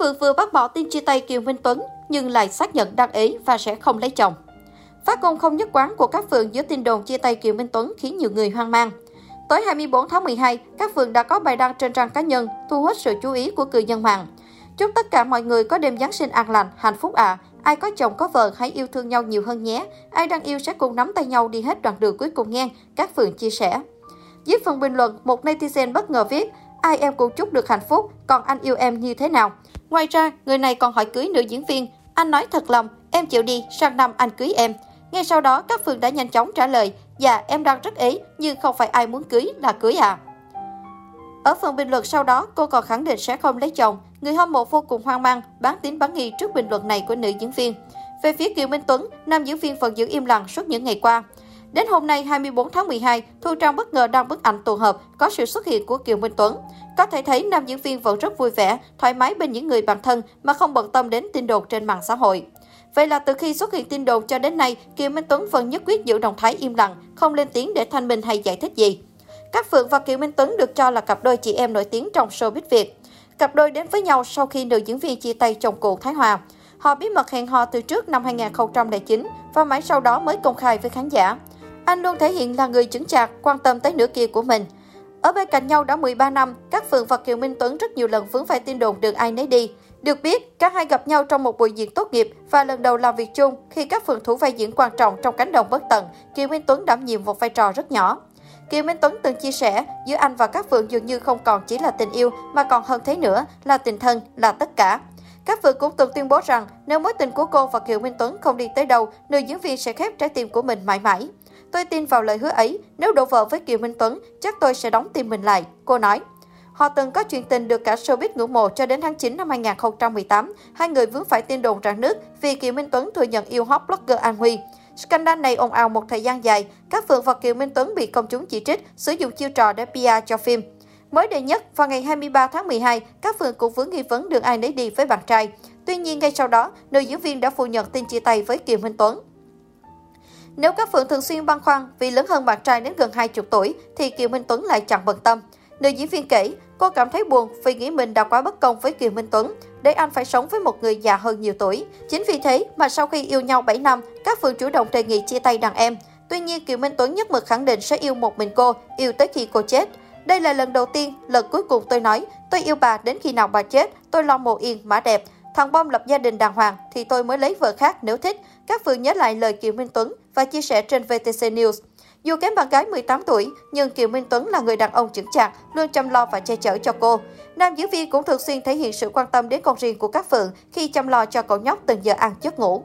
Phượng vừa bác bỏ tin chia tay Kiều Minh Tuấn nhưng lại xác nhận đăng ý và sẽ không lấy chồng. Phát ngôn không nhất quán của các Phượng giữa tin đồn chia tay Kiều Minh Tuấn khiến nhiều người hoang mang. Tối 24 tháng 12, các Phượng đã có bài đăng trên trang cá nhân thu hút sự chú ý của cư dân mạng. Chúc tất cả mọi người có đêm Giáng sinh an lành, hạnh phúc ạ. À. Ai có chồng có vợ hãy yêu thương nhau nhiều hơn nhé. Ai đang yêu sẽ cùng nắm tay nhau đi hết đoạn đường cuối cùng nghe, các Phượng chia sẻ. Dưới phần bình luận, một netizen bất ngờ viết, ai em cũng chúc được hạnh phúc, còn anh yêu em như thế nào? Ngoài ra, người này còn hỏi cưới nữ diễn viên. Anh nói thật lòng, em chịu đi, sang năm anh cưới em. Ngay sau đó, các phường đã nhanh chóng trả lời, dạ em đang rất ý, nhưng không phải ai muốn cưới là cưới à. Ở phần bình luận sau đó, cô còn khẳng định sẽ không lấy chồng. Người hâm mộ vô cùng hoang mang, bán tín bán nghi trước bình luận này của nữ diễn viên. Về phía Kiều Minh Tuấn, nam diễn viên vẫn giữ im lặng suốt những ngày qua. Đến hôm nay 24 tháng 12, Thu Trang bất ngờ đăng bức ảnh tụ hợp có sự xuất hiện của Kiều Minh Tuấn. Có thể thấy nam diễn viên vẫn rất vui vẻ, thoải mái bên những người bạn thân mà không bận tâm đến tin đồn trên mạng xã hội. Vậy là từ khi xuất hiện tin đồn cho đến nay, Kiều Minh Tuấn vẫn nhất quyết giữ động thái im lặng, không lên tiếng để thanh minh hay giải thích gì. Các Phượng và Kiều Minh Tuấn được cho là cặp đôi chị em nổi tiếng trong showbiz Việt. Cặp đôi đến với nhau sau khi nữ diễn viên chia tay chồng cũ Thái Hòa. Họ bí mật hẹn hò từ trước năm 2009 và mãi sau đó mới công khai với khán giả. Anh luôn thể hiện là người chứng chạc, quan tâm tới nửa kia của mình. Ở bên cạnh nhau đã 13 năm, các Phượng và Kiều Minh Tuấn rất nhiều lần vướng phải tin đồn đường ai nấy đi. Được biết, cả hai gặp nhau trong một buổi diễn tốt nghiệp và lần đầu làm việc chung khi các phượng thủ vai diễn quan trọng trong cánh đồng bất tận, Kiều Minh Tuấn đảm nhiệm một vai trò rất nhỏ. Kiều Minh Tuấn từng chia sẻ, giữa anh và các phượng dường như không còn chỉ là tình yêu mà còn hơn thế nữa, là tình thân, là tất cả. Các phượng cũng từng tuyên bố rằng nếu mối tình của cô và Kiều Minh Tuấn không đi tới đâu, nữ diễn viên sẽ khép trái tim của mình mãi mãi. Tôi tin vào lời hứa ấy, nếu đổ vợ với Kiều Minh Tuấn, chắc tôi sẽ đóng tim mình lại, cô nói. Họ từng có chuyện tình được cả showbiz ngưỡng mộ cho đến tháng 9 năm 2018. Hai người vướng phải tin đồn rạn nước vì Kiều Minh Tuấn thừa nhận yêu hot blogger An Huy. Scandal này ồn ào một thời gian dài, các Phượng và Kiều Minh Tuấn bị công chúng chỉ trích sử dụng chiêu trò để PR cho phim. Mới đây nhất, vào ngày 23 tháng 12, các Phượng cũng vướng nghi vấn đường ai nấy đi với bạn trai. Tuy nhiên, ngay sau đó, nữ diễn viên đã phủ nhận tin chia tay với Kiều Minh Tuấn. Nếu các Phượng thường xuyên băn khoăn vì lớn hơn bạn trai đến gần 20 tuổi, thì Kiều Minh Tuấn lại chẳng bận tâm. Nữ diễn viên kể, cô cảm thấy buồn vì nghĩ mình đã quá bất công với Kiều Minh Tuấn, để anh phải sống với một người già hơn nhiều tuổi. Chính vì thế mà sau khi yêu nhau 7 năm, các Phượng chủ động đề nghị chia tay đàn em. Tuy nhiên, Kiều Minh Tuấn nhất mực khẳng định sẽ yêu một mình cô, yêu tới khi cô chết. Đây là lần đầu tiên, lần cuối cùng tôi nói, tôi yêu bà đến khi nào bà chết, tôi lo mồ yên, mã đẹp. Thằng bom lập gia đình đàng hoàng thì tôi mới lấy vợ khác nếu thích. Các Phượng nhớ lại lời Kiều Minh Tuấn và chia sẻ trên VTC News. Dù kém bạn gái 18 tuổi, nhưng Kiều Minh Tuấn là người đàn ông chững chạc, luôn chăm lo và che chở cho cô. Nam diễn viên cũng thường xuyên thể hiện sự quan tâm đến con riêng của các Phượng khi chăm lo cho cậu nhóc từng giờ ăn giấc ngủ.